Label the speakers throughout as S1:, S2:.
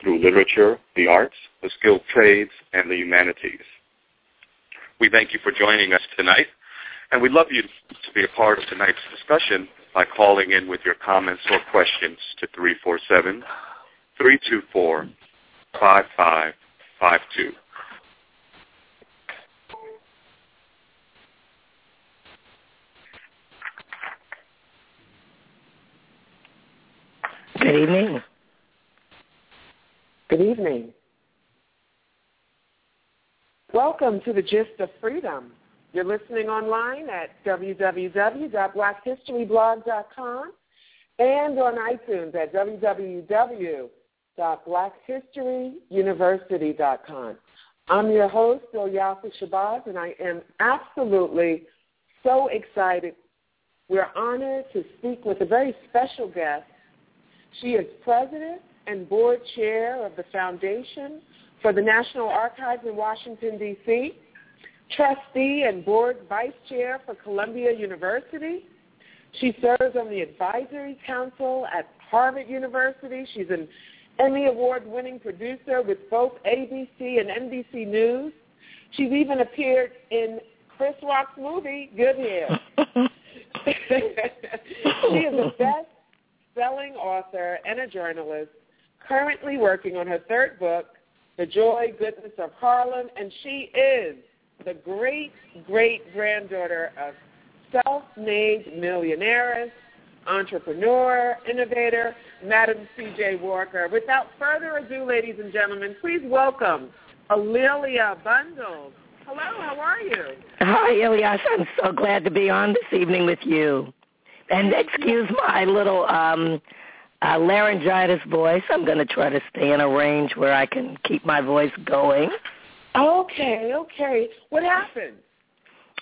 S1: through literature, the arts, the skilled trades, and the humanities. We thank you for joining us tonight, and we'd love you to be a part of tonight's discussion by calling in with your comments or questions to 347-324-5552.
S2: Good evening.
S3: Good evening. Welcome to the Gist of Freedom. You're listening online at www.blackhistoryblog.com and on iTunes at www.blackhistoryuniversity.com. I'm your host, Ilyasah Shabazz, and I am absolutely so excited. We're honored to speak with a very special guest. She is president and board chair of the Foundation for the National Archives in Washington, D.C., trustee and board vice chair for Columbia University. She serves on the advisory council at Harvard University. She's an Emmy Award-winning producer with both ABC and NBC News. She's even appeared in Chris Rock's movie, Good Hair. she is a best-selling author and a journalist currently working on her third book, The Joy Goddess of Harlem, and she is the great great granddaughter of self-made millionaire, entrepreneur, innovator, Madam C.J. Walker. Without further ado, ladies and gentlemen, please welcome A'Lelia Bundles. Hello, how are you?
S2: Hi, Ilyas. I'm so glad to be on this evening with you. And excuse my little um uh, laryngitis voice. I'm going to try to stay in a range where I can keep my voice going.
S3: Okay, okay. What happened?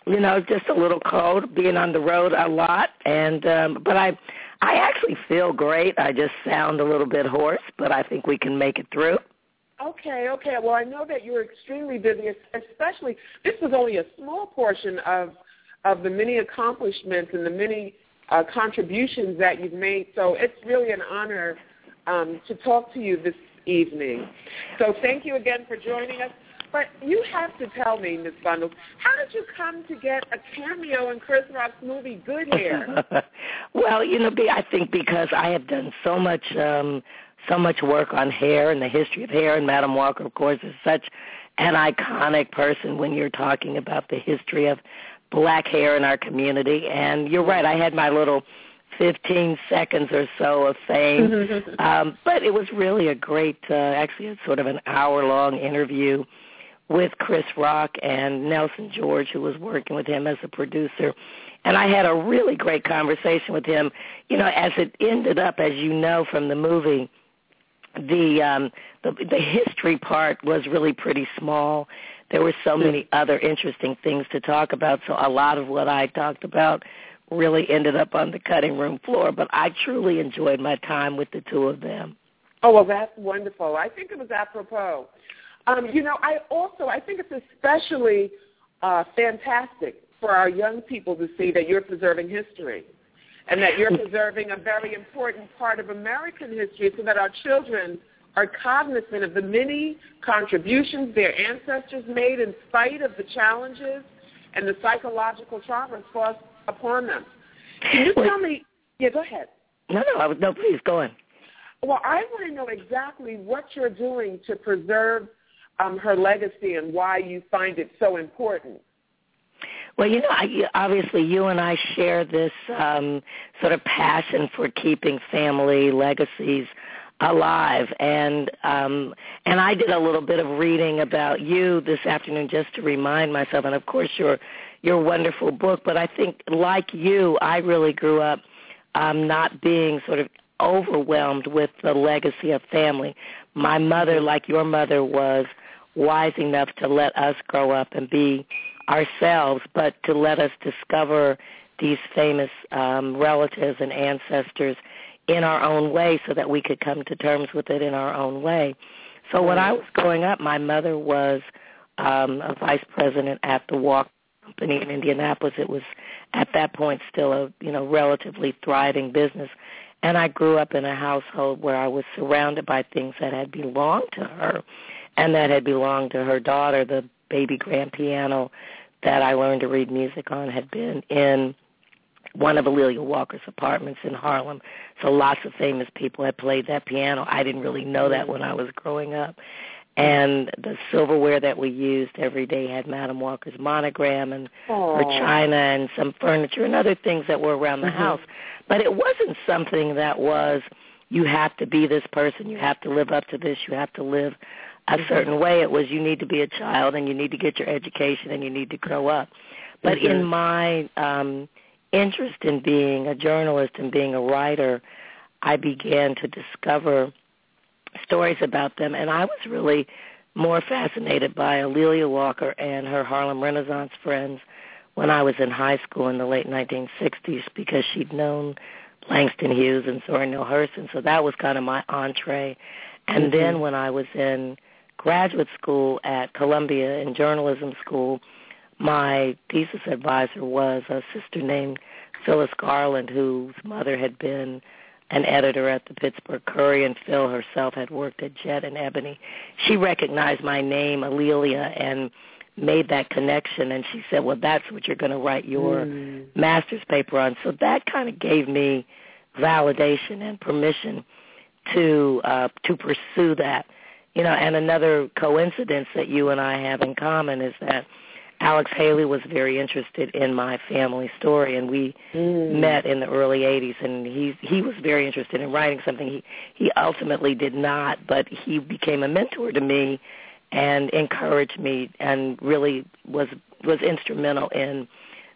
S2: You know, just a little cold, being on the road a lot, and um, but I, I actually feel great. I just sound a little bit hoarse, but I think we can make it through.
S3: Okay, okay. Well, I know that you're extremely busy, especially this was only a small portion of of the many accomplishments and the many uh, contributions that you've made. So it's really an honor um, to talk to you this evening. So thank you again for joining us. But you have to tell me, Ms. Bundles, how did you come to get a cameo in Chris Rock's movie Good Hair?
S2: well, you know, I think because I have done so much, um, so much work on hair and the history of hair, and Madam Walker, of course, is such an iconic person when you're talking about the history of black hair in our community. And you're right, I had my little 15 seconds or so of fame. um, but it was really a great, uh, actually, it's sort of an hour-long interview with Chris Rock and Nelson George, who was working with him as a producer. And I had a really great conversation with him. You know, as it ended up, as you know from the movie, the um, the, the history part was really pretty small there were so many other interesting things to talk about. So a lot of what I talked about really ended up on the cutting room floor. But I truly enjoyed my time with the two of them.
S3: Oh well, that's wonderful. I think it was apropos. Um, you know, I also I think it's especially uh, fantastic for our young people to see that you're preserving history and that you're preserving a very important part of American history so that our children are cognizant of the many contributions their ancestors made in spite of the challenges and the psychological traumas forced upon them. Can you tell me? Yeah, go ahead.
S2: No, no, I was, no. Please go on.
S3: Well, I want to know exactly what you're doing to preserve um, her legacy and why you find it so important.
S2: Well, you know, I, obviously you and I share this um, sort of passion for keeping family legacies alive. And um and I did a little bit of reading about you this afternoon just to remind myself. And of course your your wonderful book. But I think like you I really grew up um not being sort of overwhelmed with the legacy of family. My mother, like your mother, was wise enough to let us grow up and be ourselves, but to let us discover these famous um, relatives and ancestors in our own way so that we could come to terms with it in our own way. So when I was growing up, my mother was um, a vice president at the Walk Company in Indianapolis. It was at that point still a you know relatively thriving business, and I grew up in a household where I was surrounded by things that had belonged to her, and that had belonged to her daughter. The baby grand piano that I learned to read music on had been in one of A'Lelia Walker's apartments in Harlem. So lots of famous people had played that piano. I didn't really know that when I was growing up. And the silverware that we used every day had Madam Walker's monogram and
S3: Aww.
S2: her china and some furniture and other things that were around the
S3: Mhm.
S2: house. But it wasn't something that was you have to be this person, you have to live up to this, you have to live a certain way. It was you need to be a child and you need to get your education and you need to grow up. But in my um interest in being a journalist and being a writer, I began to discover stories about them, and I was really more fascinated by A'Lelia Walker and her Harlem Renaissance friends when I was in high school in the late 1960s because she'd known Langston Hughes and Zora Neale Hurston, so that was kind of my entree. And
S3: Mhm.
S2: then when I was in graduate school at Columbia in journalism school, my thesis advisor was a sister named Phyllis Garland, whose mother had been an editor at the Pittsburgh Courier, and Phil herself had worked at Jet and Ebony. She recognized my name, A'Lelia, and made that connection, and she said, well, that's what you're going to write your
S3: Mm.
S2: master's paper on. So that kind of gave me validation and permission to uh, to pursue that. You know, and another coincidence that you and I have in common is that Alex Haley was very interested in my family story, and we
S3: Mm.
S2: met in the early '80s. And he he was very interested in writing something. He he ultimately did not, but he became a mentor to me and encouraged me, and really was was instrumental in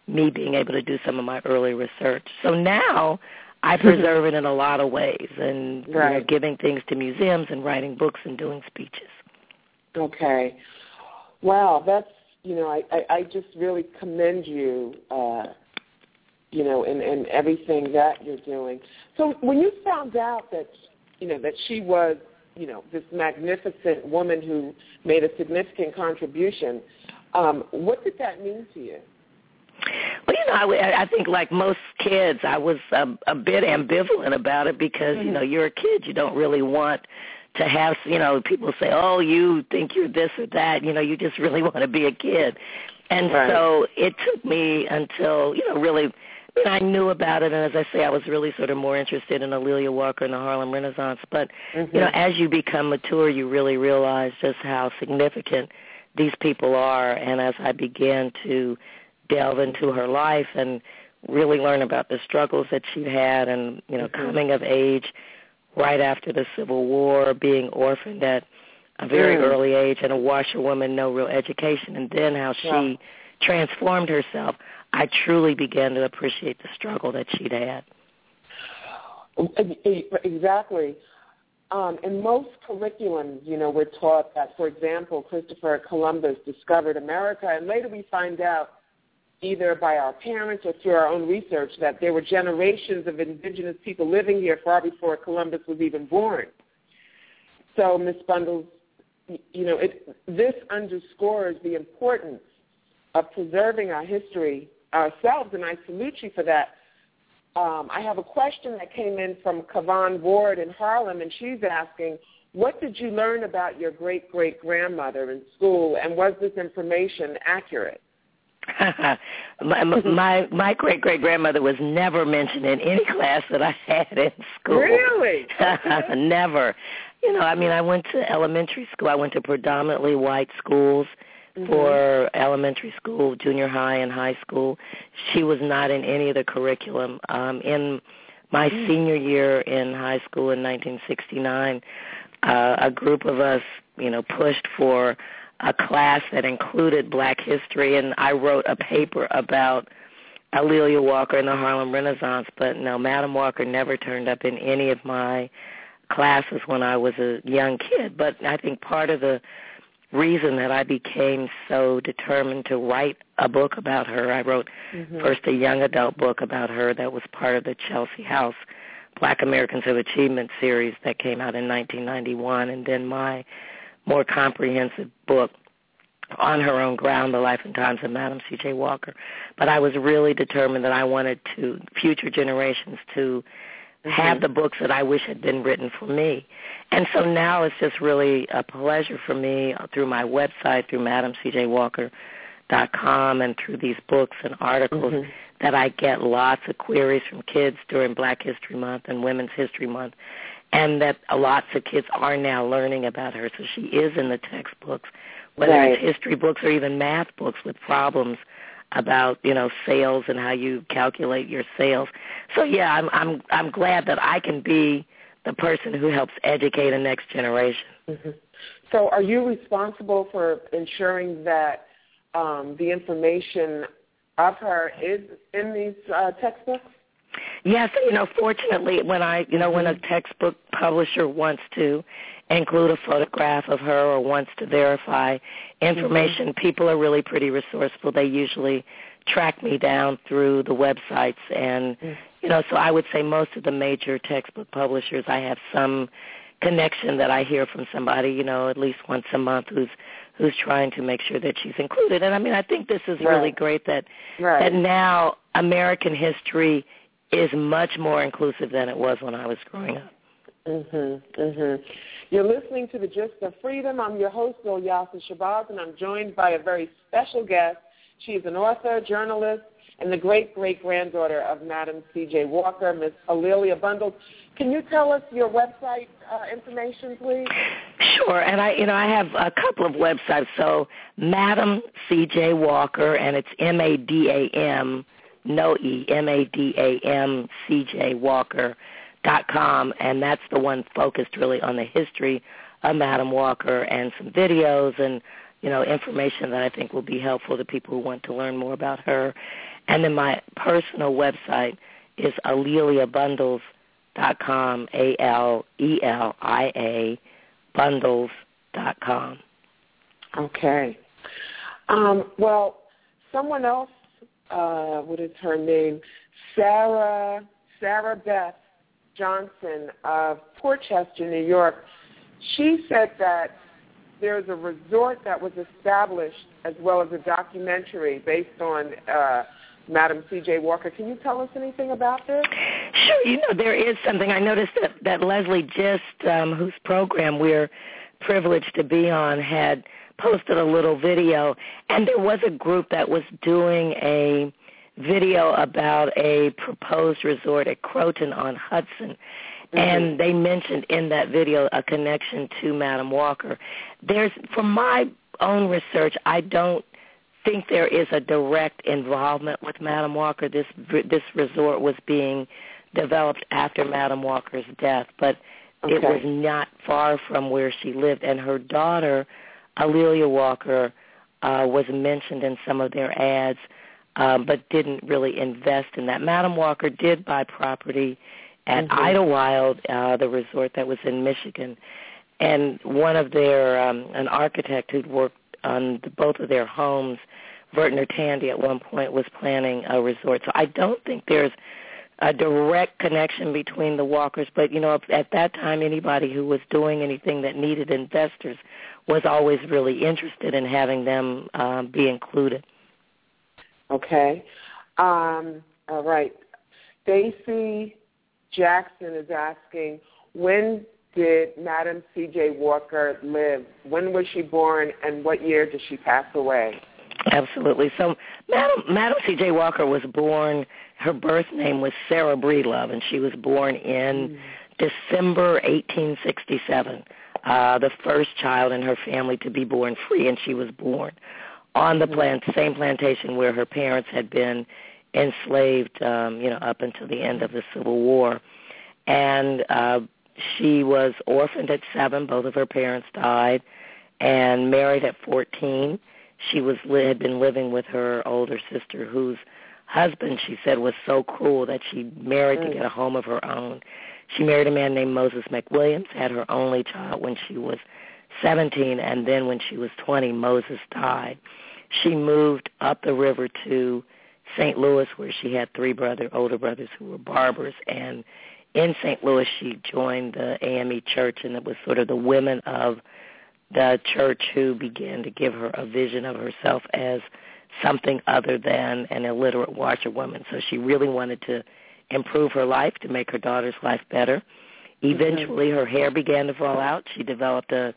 S2: me being able to do some of my early research. So now I preserve it in a lot of ways, and you know, giving things to museums and writing books and doing speeches.
S3: Okay. Wow, that's you know, I, I, I just really commend you uh you know, in, in everything that you're doing. So when you found out that you know, that she was, you know, this magnificent woman who made a significant contribution, um, what did that mean to you?
S2: Well, you know, I, I think like most kids, I was a, a bit ambivalent about it because you know you're a kid, you don't really want to have you know people say, oh, you think you're this or that, you know, you just really want to be a kid, and
S3: Right.
S2: so it took me until you know really. I mean, I knew about it, and as I say, I was really sort of more interested in A'Lelia Walker and the Harlem Renaissance. But you know, as you become mature, you really realize just how significant these people are. And as I began to delve into her life and really learn about the struggles that she'd had and, you know,
S3: Mhm.
S2: coming of age right after the Civil War, being orphaned at a very
S3: Mm.
S2: early age and a washerwoman, no real education, and then how she
S3: Yeah.
S2: transformed herself, I truly began to appreciate the struggle that she'd had.
S3: Exactly. Um, in most curriculums, you know, we're taught that, for example, Christopher Columbus discovered America, and later we find out, either by our parents or through our own research, that there were generations of indigenous people living here far before Columbus was even born. So, Ms. Bundles, you know, it, this underscores the importance of preserving our history ourselves, and I salute you for that. Um, I have a question that came in from Kavan Ward in Harlem, and she's asking, what did you learn about your great-great-grandmother in school, and was this information accurate?
S2: My my my great great grandmother was never mentioned in any class that I had in school.
S3: Really?
S2: never. You know, I mean, I went to elementary school. I went to predominantly white schools
S3: Mhm.
S2: for elementary school, junior high, and high school. She was not in any of the curriculum. Um, in my
S3: Mm.
S2: senior year in high school in 1969, uh, a group of us, you know, pushed for a class that included Black history, and I wrote a paper about A'Lelia Walker and the Harlem Renaissance, but no, Madam Walker never turned up in any of my classes when I was a young kid. But I think part of the reason that I became so determined to write a book about her, I wrote mm-hmm. first a young adult book about her that was part of the Chelsea House Black Americans of Achievement series that came out in 1991, and then my more comprehensive book on her own ground, The Life and Times of Madam C.J. Walker. But I was really determined that I wanted to future generations to mm-hmm. have the books that I wish had been written for me. And so now it's just really a pleasure for me uh, through my website, through MadamCJWalker.com, and through these books and articles mm-hmm. that I get lots of queries from kids during Black History Month and Women's History Month, and that lots of kids are now learning about her. So she is in the textbooks whether right. it's history books or even math books with problems about you know sales and how you calculate your sales. So yeah, I'm I'm I'm glad that I can be the person who helps educate the next generation.
S3: Mm-hmm. So are you responsible for ensuring that um, the information of her is in these uh, textbooks?
S2: Yes, you know, fortunately, when I, you know, when a mm-hmm. textbook publisher wants to include a photograph of her or wants to verify information, mm-hmm. people are really pretty resourceful. They usually track me down through the websites and mm-hmm. you know, so I would say most of the major textbook publishers I have some connection that I hear from somebody, you know, at least once a month who's who's trying to make sure that she's included. And I mean, I think this is right. really great that right. that now American history is much more inclusive than it was when I was growing up.
S3: Mhm, mhm. You're listening to the Gist of Freedom. I'm your host, Ilyasah Shabazz, and I'm joined by a very special guest. She's an author, journalist, and the great great granddaughter of Madam C.J. Walker, Miss A'Lelia Bundles. Can you tell us your website uh, information, please?
S2: Sure, and I, you know, I have a couple of websites. So, Madam C.J. Walker, and it's M A D A M no E M A D A M C J Walker dot com, and that's the one focused really on the history of Madam Walker and some videos and you know information that I think will be helpful to people who want to learn more about her. And then my personal website is Bundles dot com, A L E L I A Bundles dot com.
S3: Okay. Um, well, someone else uh, what is her name? Sarah Sarah Beth Johnson of Port Chester, New York. She said that there's a resort that was established as well as a documentary based on uh, Madam C.J. Walker. Can you tell us anything about this?
S2: Sure. You know, there is something. I noticed that, that Leslie Gist, um, whose program we're privileged to be on, had – posted a little video, and there was a group that was doing a video about a proposed resort at Croton on Hudson. Mm-hmm. And they mentioned in that video a connection to Madam Walker. There's, from my own research, I don't think there is a direct involvement with Madam Walker. This this resort was being developed after Madam Walker's death, but okay. it was not far from where she lived. And her daughter A'Lelia Walker uh, was mentioned in some of their ads, um, but didn't really invest in that. Madam Walker did buy property at mm-hmm. Idlewild, uh, the resort that was in Michigan, and one of their um, an architect who'd worked on the, both of their homes, Vertner Tandy, at one point was planning a resort. So I don't think there's a direct connection between the Walkers, but you know, at that time, anybody who was doing anything that needed investors was always really interested in having them um, be included.
S3: Okay. Um, all right. Stacy Jackson is asking, when did Madam C.J. Walker live? When was she born, and what year did she pass away?
S2: Absolutely. So, Madam Madam C.J. Walker was born. Her birth name was Sarah Breedlove, and she was born in mm. December 1867 uh, the first child in her family to be born free, and she was born on the plant, same plantation where her parents had been enslaved, um, you know, up until the end of the Civil War. And uh, she was orphaned at seven. Both of her parents died, and married at 14. She was had been living with her older sister, whose husband, she said, was so cruel that she married mm. to get a home of her own. She married a man named Moses McWilliams, had her only child when she was 17, and then when she was 20, Moses died. She moved up the river to St. Louis, where she had three brother, older brothers who were barbers, and in St. Louis, she joined the AME church, and it was sort of the women of the church who began to give her a vision of herself as something other than an illiterate washerwoman. So she really wanted to improve her life to make her daughter's life better. Eventually, her hair began to fall out. She developed a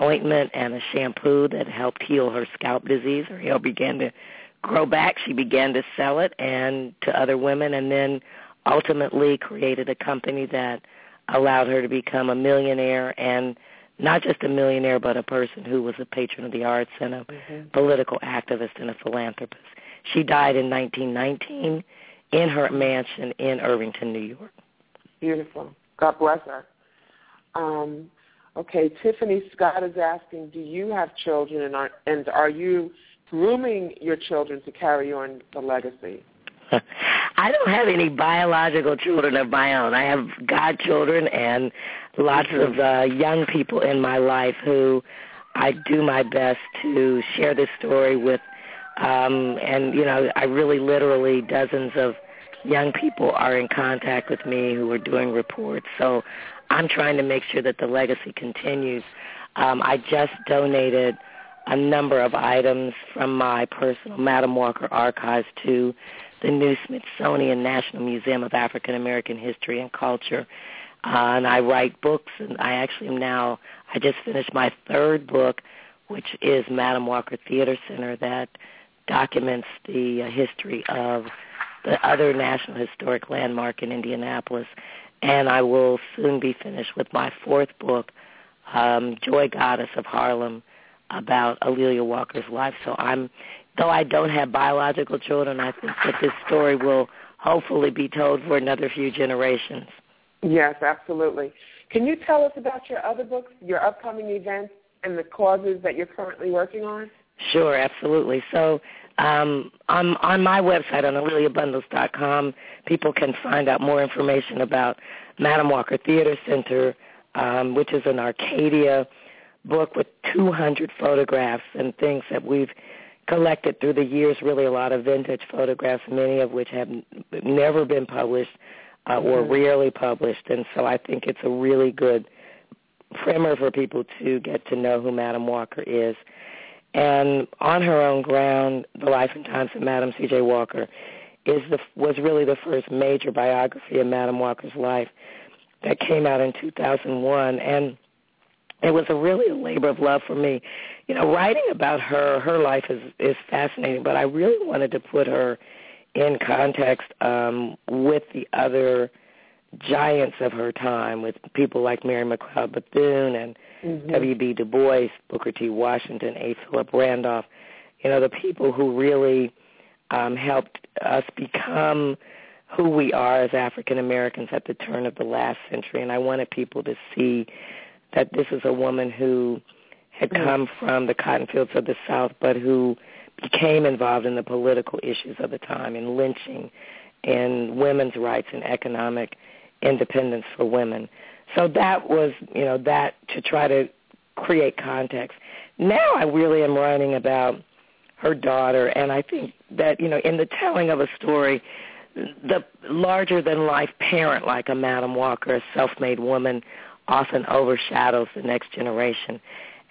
S2: ointment and a shampoo that helped heal her scalp disease. Her hair began to grow back. She began to sell it and to other women, and then ultimately created a company that allowed her to become a millionaire and not just a millionaire, but a person who was a patron of the arts and a mm-hmm. political activist and a philanthropist. She died in 1919 in her mansion in Irvington, New York.
S3: Beautiful. God bless her. Um, okay, Tiffany Scott is asking, do you have children and are, and are you grooming your children to carry on the legacy?
S2: I don't have any biological children of my own. I have godchildren and lots mm-hmm. of uh, young people in my life who I do my best to share this story with. Um, and, you know, I really literally dozens of young people are in contact with me who are doing reports. So I'm trying to make sure that the legacy continues. Um, I just donated a number of items from my personal Madam Walker archives to the new Smithsonian National Museum of African American History and Culture. Uh, and I write books, and I actually am now, I just finished my third book, which is Madam Walker Theater Center, that documents the uh, history of the other National Historic Landmark in Indianapolis. And I will soon be finished with my fourth book, um, Joy Goddess of Harlem, about A'Lelia Walker's life. So I'm though I don't have biological children, I think that this story will hopefully be told for another few generations.
S3: Yes, absolutely. Can you tell us about your other books, your upcoming events, and the causes that you're currently working on?
S2: Sure, absolutely. So um, on, on my website, on AleliaBundles.com, people can find out more information about Madam Walker Theater Center, um, which is an Arcadia book with 200 photographs and things that we've collected through the years really a lot of vintage photographs, many of which have never been published uh, or mm-hmm. rarely published. And so I think it's a really good primer for people to get to know who Madam Walker is. And on her own ground, The Life and Times of Madam C.J. Walker is the was really the first major biography of Madam Walker's life that came out in 2001. And it was a really a labor of love for me. You know, writing about her, her life is is fascinating, but I really wanted to put her in context um, with the other giants of her time, with people like Mary McLeod Bethune and mm-hmm. W.B. Du Bois, Booker T. Washington, A. Philip Randolph. You know, the people who really um, helped us become who we are as African Americans at the turn of the last century. And I wanted people to see that this is a woman who had mm. come from the cotton fields of the South, but who became involved in the political issues of the time, in lynching, in women's rights and economic independence for women. So that was, you know, that to try to create context. Now I really am writing about her daughter, and I think that, you know, in the telling of a story, the larger than life parent like a Madam Walker, a self-made woman, often overshadows the next generation.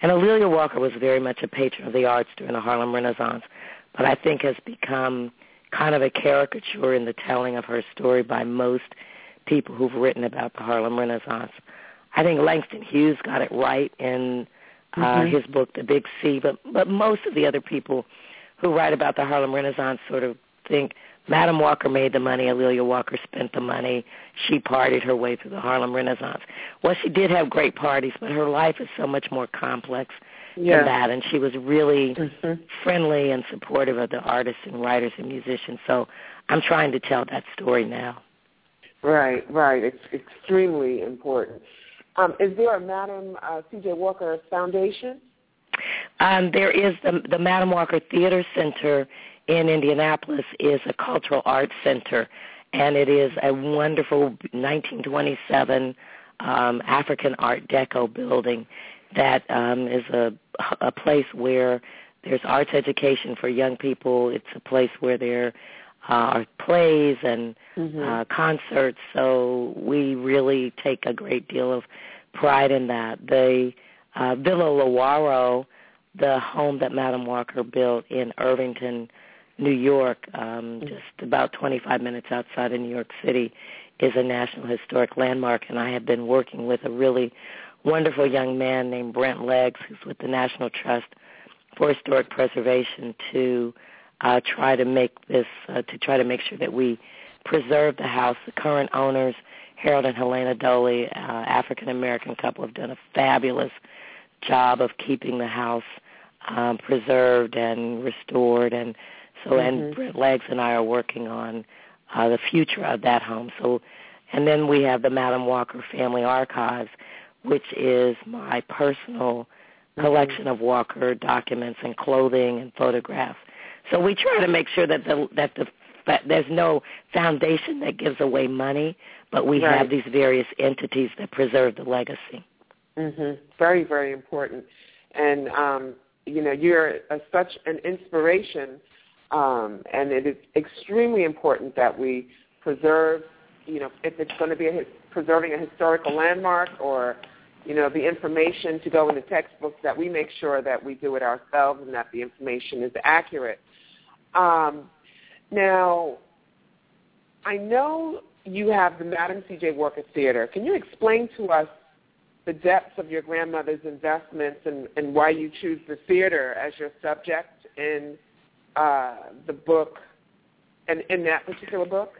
S2: And A'Lelia Walker was very much a patron of the arts during the Harlem Renaissance, but I think has become kind of a caricature in the telling of her story by most people who've written about the Harlem Renaissance. I think Langston Hughes got it right in uh, mm-hmm. his book The Big Sea, but but most of the other people who write about the Harlem Renaissance sort of think Madam Walker made the money. A'Lelia Walker spent the money. She partied her way through the Harlem Renaissance. Well, she did have great parties, but her life is so much more complex yeah. than that. And she was really mm-hmm. friendly and supportive of the artists and writers and musicians. So I'm trying to tell that story now.
S3: Right, right. It's extremely important. Um, is there a Madam uh, C.J. Walker Foundation?
S2: Um, there is the, the Madam Walker Theater Center in Indianapolis is a cultural arts center, and it is a wonderful 1927 um, African Art Deco building that um, is a, a place where there's arts education for young people. It's a place where there uh, plays and mm-hmm. uh, concerts. So we really take a great deal of pride in that. The uh, Villa Lewaro, the home that Madam Walker built in Irvington, New York, um, mm-hmm. just about 25 minutes outside of New York City, is a National Historic Landmark. And I have been working with a really wonderful young man named Brent Leggs, who's with the National Trust for Historic Preservation, to uh, try to make this uh, to try to make sure that we preserve the house. The current owners, Harold and Helena Doley, uh, African American couple, have done a fabulous job of keeping the house um, preserved and restored. And so, mm-hmm. and Brent Leggs and I are working on uh, the future of that home. So, and then we have the Madam Walker Family Archives, which is my personal mm-hmm. collection of Walker documents and clothing and photographs so we try to make sure that the that the that there's no foundation that gives away money, but we
S3: right.
S2: have these various entities that preserve the legacy.
S3: Mhm. Very very important. And um you know, you're a, such an inspiration um and it is extremely important that we preserve, you know, if it's going to be a, preserving a historical landmark or you know, the information to go in the textbooks that we make sure that we do it ourselves and that the information is accurate. Um, now, I know you have the Madam C.J. Walker Theater. Can you explain to us the depths of your grandmother's investments and, and why you choose the theater as your subject in uh, the book, and in that particular book?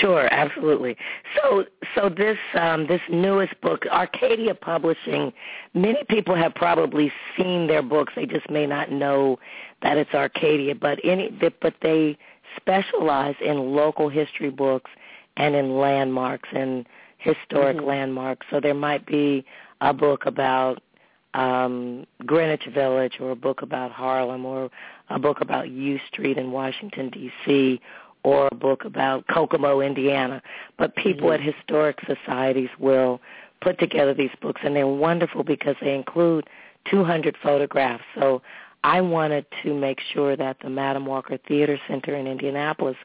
S2: Sure, absolutely. So, so this um, this newest book, Arcadia Publishing, many people have probably seen their books. They just may not know that it's Arcadia, but any but they specialize in local history books and in landmarks and historic mm-hmm. landmarks. So there might be a book about um, Greenwich Village, or a book about Harlem, or a book about U Street in Washington D.C or a book about Kokomo, Indiana. But people mm-hmm. at historic societies will put together these books, and they're wonderful because they include 200 photographs. So I wanted to make sure that the Madam Walker Theater Center in Indianapolis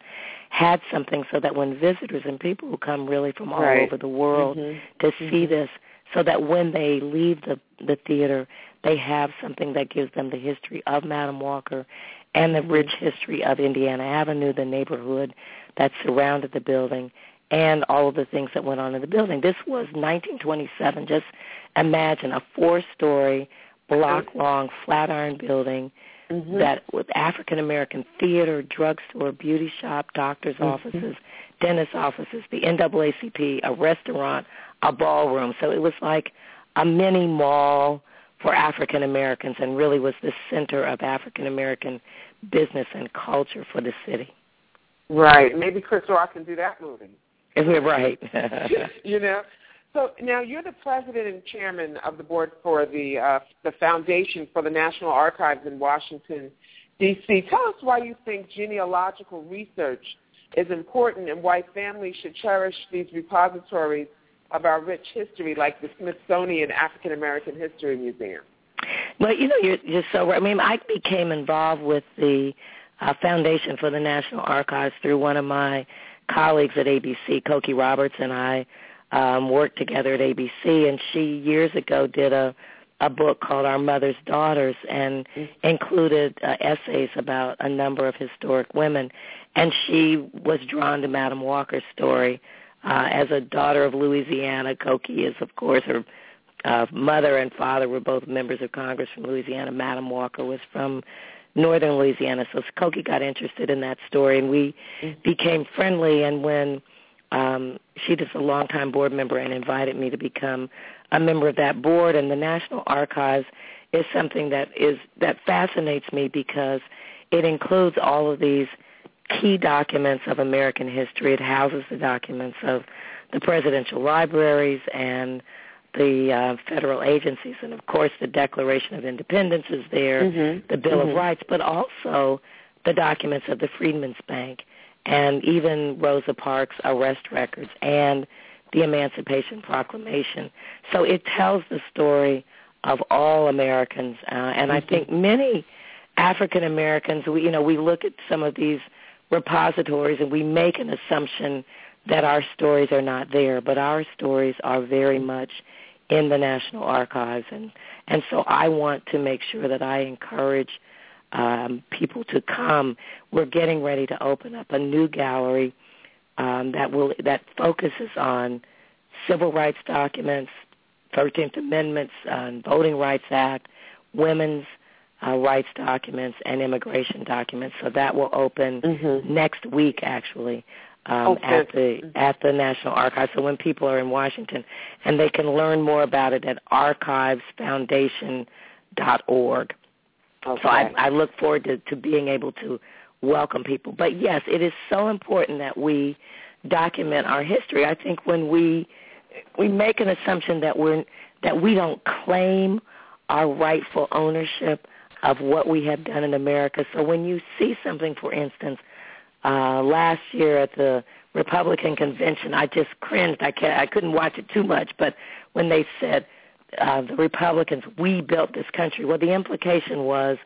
S2: had something so that when visitors and people who come really from all
S3: right.
S2: over the world
S3: mm-hmm.
S2: to
S3: mm-hmm.
S2: see this, so that when they leave the the theater, they have something that gives them the history of Madam Walker and the rich history of Indiana Avenue, the neighborhood that surrounded the building, and all of the things that went on in the building. This was 1927. Just imagine a four-story, block-long, flat-iron building mm-hmm. that with African American theater, drugstore, beauty shop, doctor's mm-hmm. offices, dentist offices, the NAACP, a restaurant, a ballroom. So it was like a mini mall for African Americans and really was the center of African American business and culture for the city.
S3: Right. Maybe Chris Rock can do that movie.
S2: right.
S3: you know. So now you're the president and chairman of the board for the uh, the Foundation for the National Archives in Washington, D.C. Tell us why you think genealogical research is important and why families should cherish these repositories of our rich history, like the Smithsonian African American History Museum.
S2: Well, you know, you're, you're so right. I mean, I became involved with the uh, Foundation for the National Archives through one of my colleagues at ABC, Cokie Roberts, and I um, worked together at ABC. And she years ago did a a book called Our Mother's Daughters and mm-hmm. included uh, essays about a number of historic women. And she was drawn to Madam Walker's story uh, as a daughter of Louisiana. Cokie is, of course, her uh, mother and father were both members of Congress from Louisiana. Madam Walker was from northern Louisiana. So Cokie got interested in that story, and we mm-hmm. became friendly. And when um, she was a longtime board member and invited me to become a member of that board, and the National Archives is something that is that fascinates me because it includes all of these key documents of American history. It houses the documents of the presidential libraries and the uh, federal agencies, and of course the Declaration of Independence is there,
S3: mm-hmm.
S2: the Bill
S3: mm-hmm.
S2: of Rights, but also the documents of the Freedmen's Bank, and even Rosa Parks' arrest records and the Emancipation Proclamation. So it tells the story of all Americans, uh, and I think many African Americans, we you know we look at some of these repositories and we make an assumption that our stories are not there, but our stories are very much in the National Archives, and and so I want to make sure that I encourage um, people to come. We're getting ready to open up a new gallery um, that will that focuses on civil rights documents, Thirteenth Amendments, uh, Voting Rights Act, women's uh, rights documents, and immigration documents. So that will open
S3: mm-hmm.
S2: next week, actually um,
S3: oh,
S2: at the at the National Archives. So when people are in Washington, and they can learn more about it at archivesfoundation.org.
S3: Okay.
S2: So I, I look forward to, to being able to welcome people. But yes, it is so important that we document our history. I think when we we make an assumption that we're that we don't claim our rightful ownership of what we have done in America. So when you see something, for instance, uh, last year at the Republican convention, I just cringed. I can't, I couldn't watch it too much, but when they said uh, the Republicans, we built this country, well, the implication was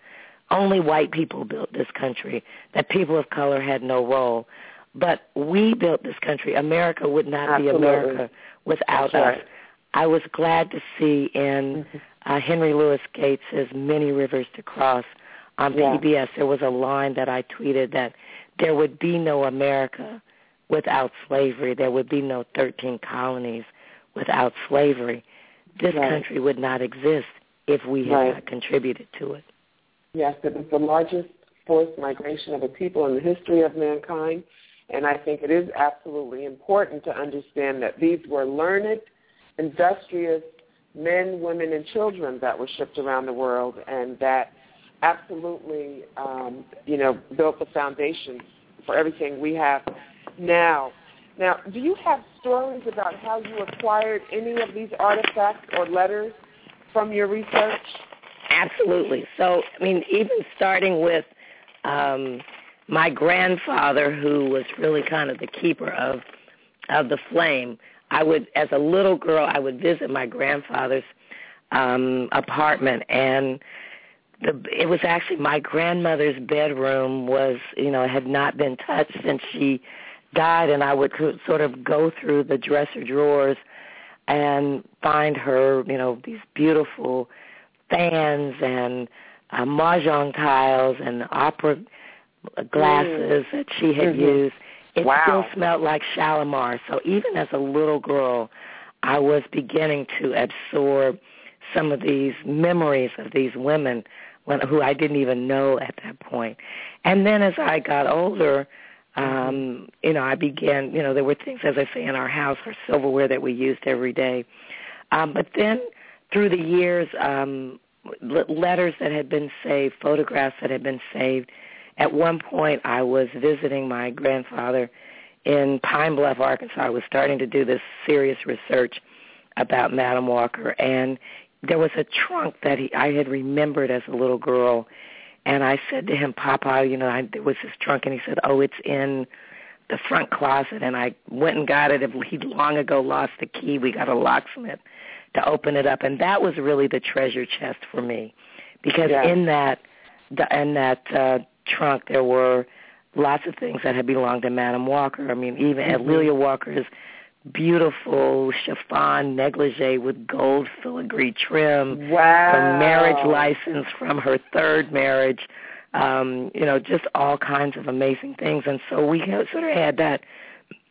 S2: only white people built this country, that people of color had no role. But we built this country. America would not
S3: Absolutely.
S2: be America without
S3: That's
S2: us. I was glad to see in
S3: mm-hmm.
S2: uh, Henry Louis Gates' Many Rivers to Cross on
S3: Yeah.
S2: PBS, there was a line that I tweeted that there would be no America without slavery. There would be no 13 colonies without slavery. This
S3: Right.
S2: country would not exist if we had
S3: Right.
S2: not contributed to it.
S3: Yes, it was the largest forced migration of a people in the history of mankind. And I think it is absolutely important to understand that these were learned, industrious men, women, and children that were shipped around the world and that absolutely, um, you know, built the foundation for everything we have now. Now, do you have stories about how you acquired any of these artifacts or letters from your research?
S2: Absolutely. So, I mean, even starting with um, my grandfather, who was really kind of the keeper of of the flame, I would, as a little girl, I would visit my grandfather's um, apartment, and the it was actually my grandmother's bedroom was, you know, had not been touched since she died, and I would sort of go through the dresser drawers and find her, you know, these beautiful fans and uh, mahjong tiles and opera glasses that she had
S3: Mhm.
S2: used. It
S3: Wow.
S2: still smelled like Shalimar. So even as a little girl, I was beginning to absorb some of these memories of these women when, who I didn't even know at that point. And then as I got older, um, you know, I began, you know, there were things, as I say, in our house, our silverware that we used every day. Um, but then through the years, um, letters that had been saved, photographs that had been saved. At one point, I was visiting my grandfather in Pine Bluff, Arkansas. I was starting to do this serious research about Madam Walker, and there was a trunk that he, I had remembered as a little girl, and I said to him, "Papa, you know, I, there was this trunk," and he said, "Oh, it's in the front closet." And I went and got it. He'd long ago lost the key. We got a locksmith to open it up, and that was really the treasure chest for me, because
S3: Yeah.
S2: in that the, in that uh, trunk there were lots of things that had belonged to Madam Walker. I mean, even
S3: Mhm.
S2: A'Lelia Walker's beautiful chiffon negligee with gold filigree trim,
S3: Wow.
S2: her marriage license from her third marriage, um, you know, just all kinds of amazing things. And so we sort of had that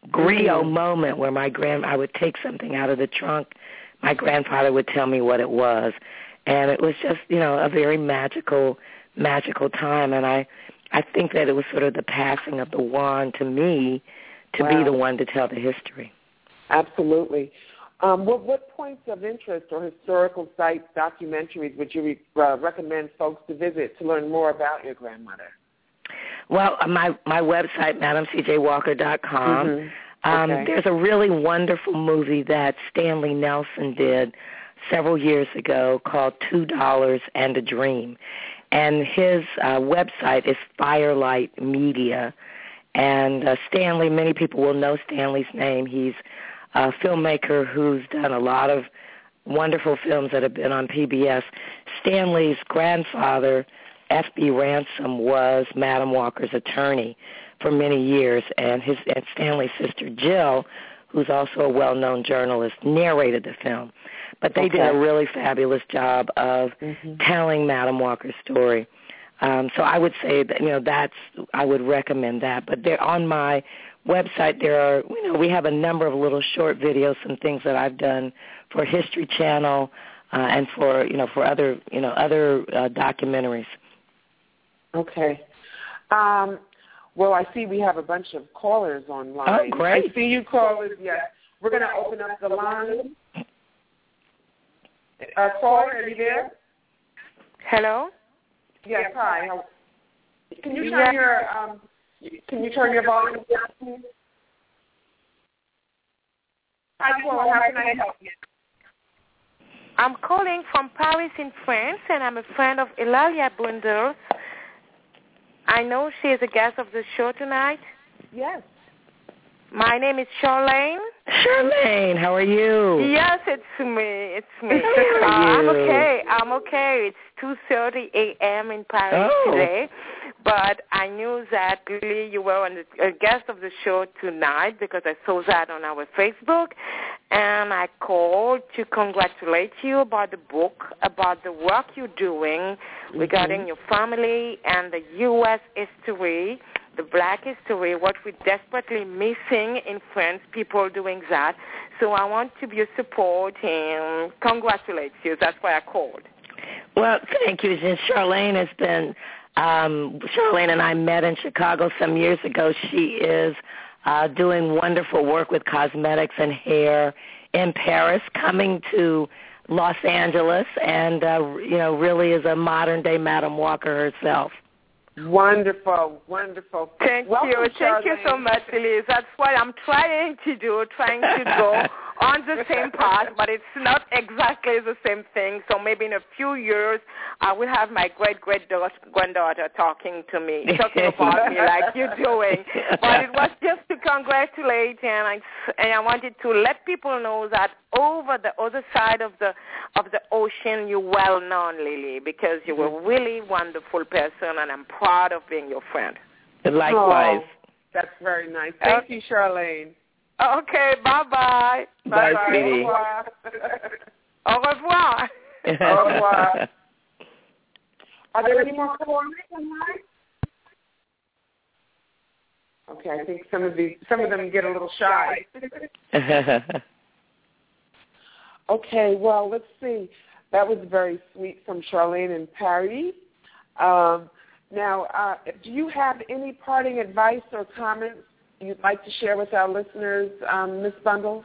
S2: griot
S3: Mhm.
S2: moment where my grand I would take something out of the trunk, my grandfather would tell me what it was, and it was just you know a very magical magical time. And I I think that it was sort of the passing of the wand to me to be the one to tell the history.
S3: Absolutely. Um, what, what points of interest or historical sites, documentaries would you re- uh, recommend folks to visit to learn more about your grandmother?
S2: Well, uh, my my website, madamcjwalker.com.
S3: Mhm.
S2: Um,
S3: okay.
S2: There's a really wonderful movie that Stanley Nelson did several years ago called Two Dollars and a Dream, and his uh, website is Firelight Media. And uh, Stanley, many people will know Stanley's name. He's a filmmaker who's done a lot of wonderful films that have been on PBS. Stanley's grandfather, F.B. Ransom, was Madam Walker's attorney for many years, and his and Stanley's sister Jill, who's also a well-known journalist, narrated the film. But they did a really fabulous job of
S3: Mhm.
S2: telling Madam Walker's story. Um, so I would say that you know that's I would recommend that. But there on my website there are you know we have a number of little short videos some things that I've done for History Channel uh, and for you know for other you know other uh, documentaries.
S3: Okay. Um, well, I see we have a bunch of callers online.
S2: Oh, great.
S3: I see you callers. Yes. We're going to open up the line. Uh, caller, are you there?
S4: Hello?
S3: Yes. Hi. How- Can you
S4: Yeah.
S3: turn your um, Can you turn your volume down, please? Hi, caller. How can I help you?
S4: I'm calling from Paris in France, and I'm a friend of A'Lelia Bundles. I know she is a guest of the show tonight.
S3: Yes.
S4: My name is Charlene.
S2: Charlene, how are you?
S4: Yes, it's me. It's me.
S2: How
S4: Uh,
S2: are
S4: I'm okay. I'm okay. It's 2:30 a.m. in Paris
S2: Oh.
S4: today, but I knew that Lily, you were on the, a guest of the show tonight because I saw that on our Facebook, and I called to congratulate you about the book, about the work you're doing mm-hmm. regarding your family and the U.S. history the black history, what we're desperately missing in France, people doing that. So I want to be a support and congratulate you. That's why I called.
S2: Well, thank you. And Charlene has been, um, Charlene and I met in Chicago some years ago. She is uh, doing wonderful work with cosmetics and hair in Paris, coming to Los Angeles, and, uh, you know, really is a modern day Madam Walker herself.
S3: Wonderful, wonderful.
S4: Thank
S3: Welcome,
S4: you. Thank you so much, Elise. That's what I'm trying to do, trying to go on the same path, but it's not exactly the same thing. So maybe in a few years, I will have my great great granddaughter talking to me, talking about me like you're doing. But it was just to congratulate, and I and I wanted to let people know that over the other side of the of the ocean, you're well known, Lily, because you were a mm-hmm. really wonderful person, and I'm proud of being your friend.
S2: Likewise.
S3: Oh, that's very nice. Thank you, Charlene.
S4: Okay, bye-bye.
S2: Bye,
S3: Bye-bye.
S2: sweetie.
S3: Au revoir.
S4: Au revoir.
S3: Au revoir. Are there any more callers online? Okay, I think some of the some of them get a little shy. okay, well, let's see. That was very sweet from Charlene and Paris. Um, now, uh, do you have any parting advice or comments you'd like to share with our listeners, um, Ms. Bundle?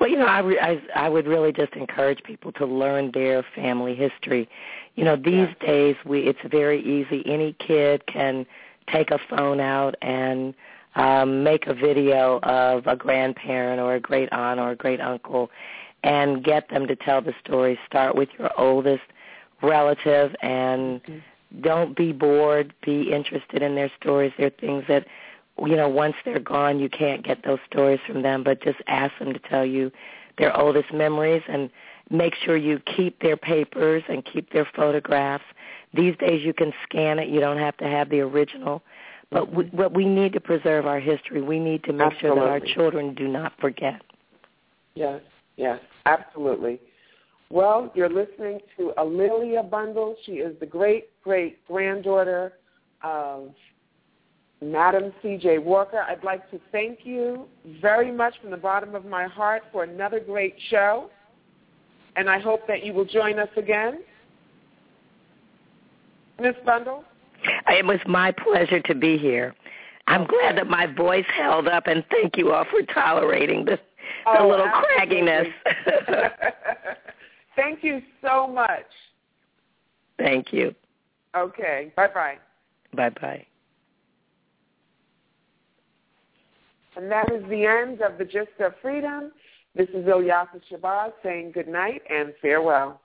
S2: Well, you know, I, re- I I would really just encourage people to learn their family history. You know, these
S3: Yeah.
S2: days we it's very easy. Any kid can take a phone out and um, make a video of a grandparent or a great aunt or a great uncle, and get them to tell the story. Start with your oldest relative and don't be bored. Be interested in their stories. They're things that you know, once they're gone, you can't get those stories from them, but just ask them to tell you their oldest memories and make sure you keep their papers and keep their photographs. These days you can scan it. You don't have to have the original. But we, mm-hmm. but we need to preserve our history. We need to make sure that our children do not forget.
S3: Yes, yes, absolutely. Well, you're listening to A'Lelia Bundle. She is the great great granddaughter of Madam C.J. Walker. I'd like to thank you very much from the bottom of my heart for another great show, and I hope that you will join us again. Miss Bundle?
S2: It was my pleasure to be here. I'm oh. glad that my voice held up, and thank you all for tolerating the, the
S3: Oh,
S2: little
S3: absolutely.
S2: cragginess.
S3: thank you so much.
S2: thank you.
S3: Okay, bye-bye.
S2: Bye-bye.
S3: And that is the end of the Gist of Freedom. This is Ilyasah Shabazz saying good night and farewell.